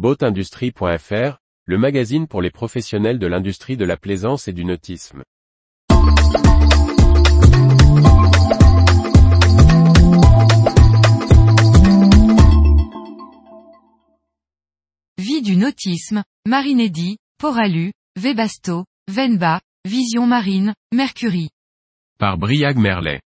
Boatindustrie.fr, le magazine pour les professionnels de l'industrie de la plaisance et du nautisme. Vie du nautisme, Marinedi, Poralu, Webasto, Venba, Vision Marine, Mercury. Par Briag Merlet.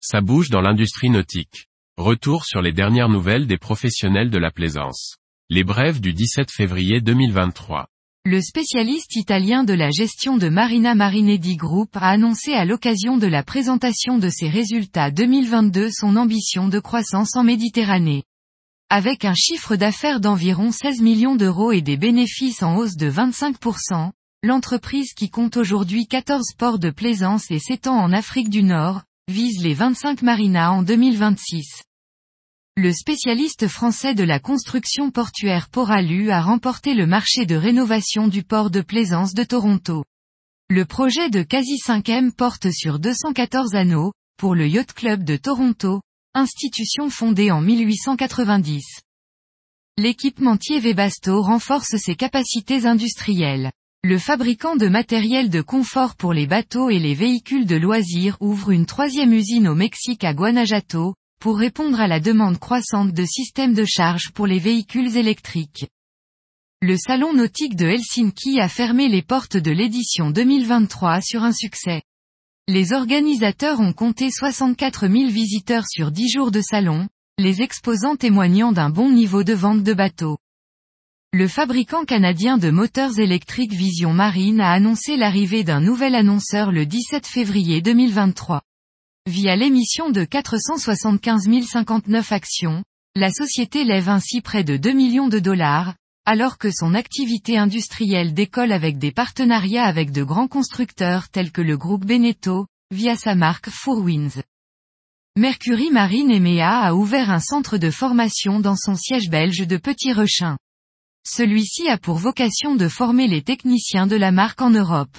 Ça bouge dans l'industrie nautique. Retour sur les dernières nouvelles des professionnels de la plaisance. Les brèves du 17 février 2023. Le spécialiste italien de la gestion de Marina Marinedi Group a annoncé à l'occasion de la présentation de ses résultats 2022 son ambition de croissance en Méditerranée. Avec un chiffre d'affaires d'environ 16 millions d'euros et des bénéfices en hausse de 25%, l'entreprise qui compte aujourd'hui 14 ports de plaisance et s'étend en Afrique du Nord, vise les 25 marinas en 2026. Le spécialiste français de la construction portuaire Poralu a remporté le marché de rénovation du port de plaisance de Toronto. Le projet de quasi 5M porte sur 214 anneaux, pour le Yacht Club de Toronto, institution fondée en 1890. L'équipementier Webasto renforce ses capacités industrielles. Le fabricant de matériel de confort pour les bateaux et les véhicules de loisirs ouvre une troisième usine au Mexique à Guanajuato, pour répondre à la demande croissante de systèmes de charge pour les véhicules électriques. Le salon nautique de Helsinki a fermé les portes de l'édition 2023 sur un succès. Les organisateurs ont compté 64 000 visiteurs sur 10 jours de salon, les exposants témoignant d'un bon niveau de vente de bateaux. Le fabricant canadien de moteurs électriques Vision Marine a annoncé l'arrivée d'un nouvel annonceur le 17 février 2023. Via l'émission de 475 059 actions, la société lève ainsi près de 2 millions de dollars, alors que son activité industrielle décolle avec des partenariats avec de grands constructeurs tels que le groupe Beneteau, via sa marque Four Winds. Mercury Marine EMEA a ouvert un centre de formation dans son siège belge de Petit Rechin. Celui-ci a pour vocation de former les techniciens de la marque en Europe.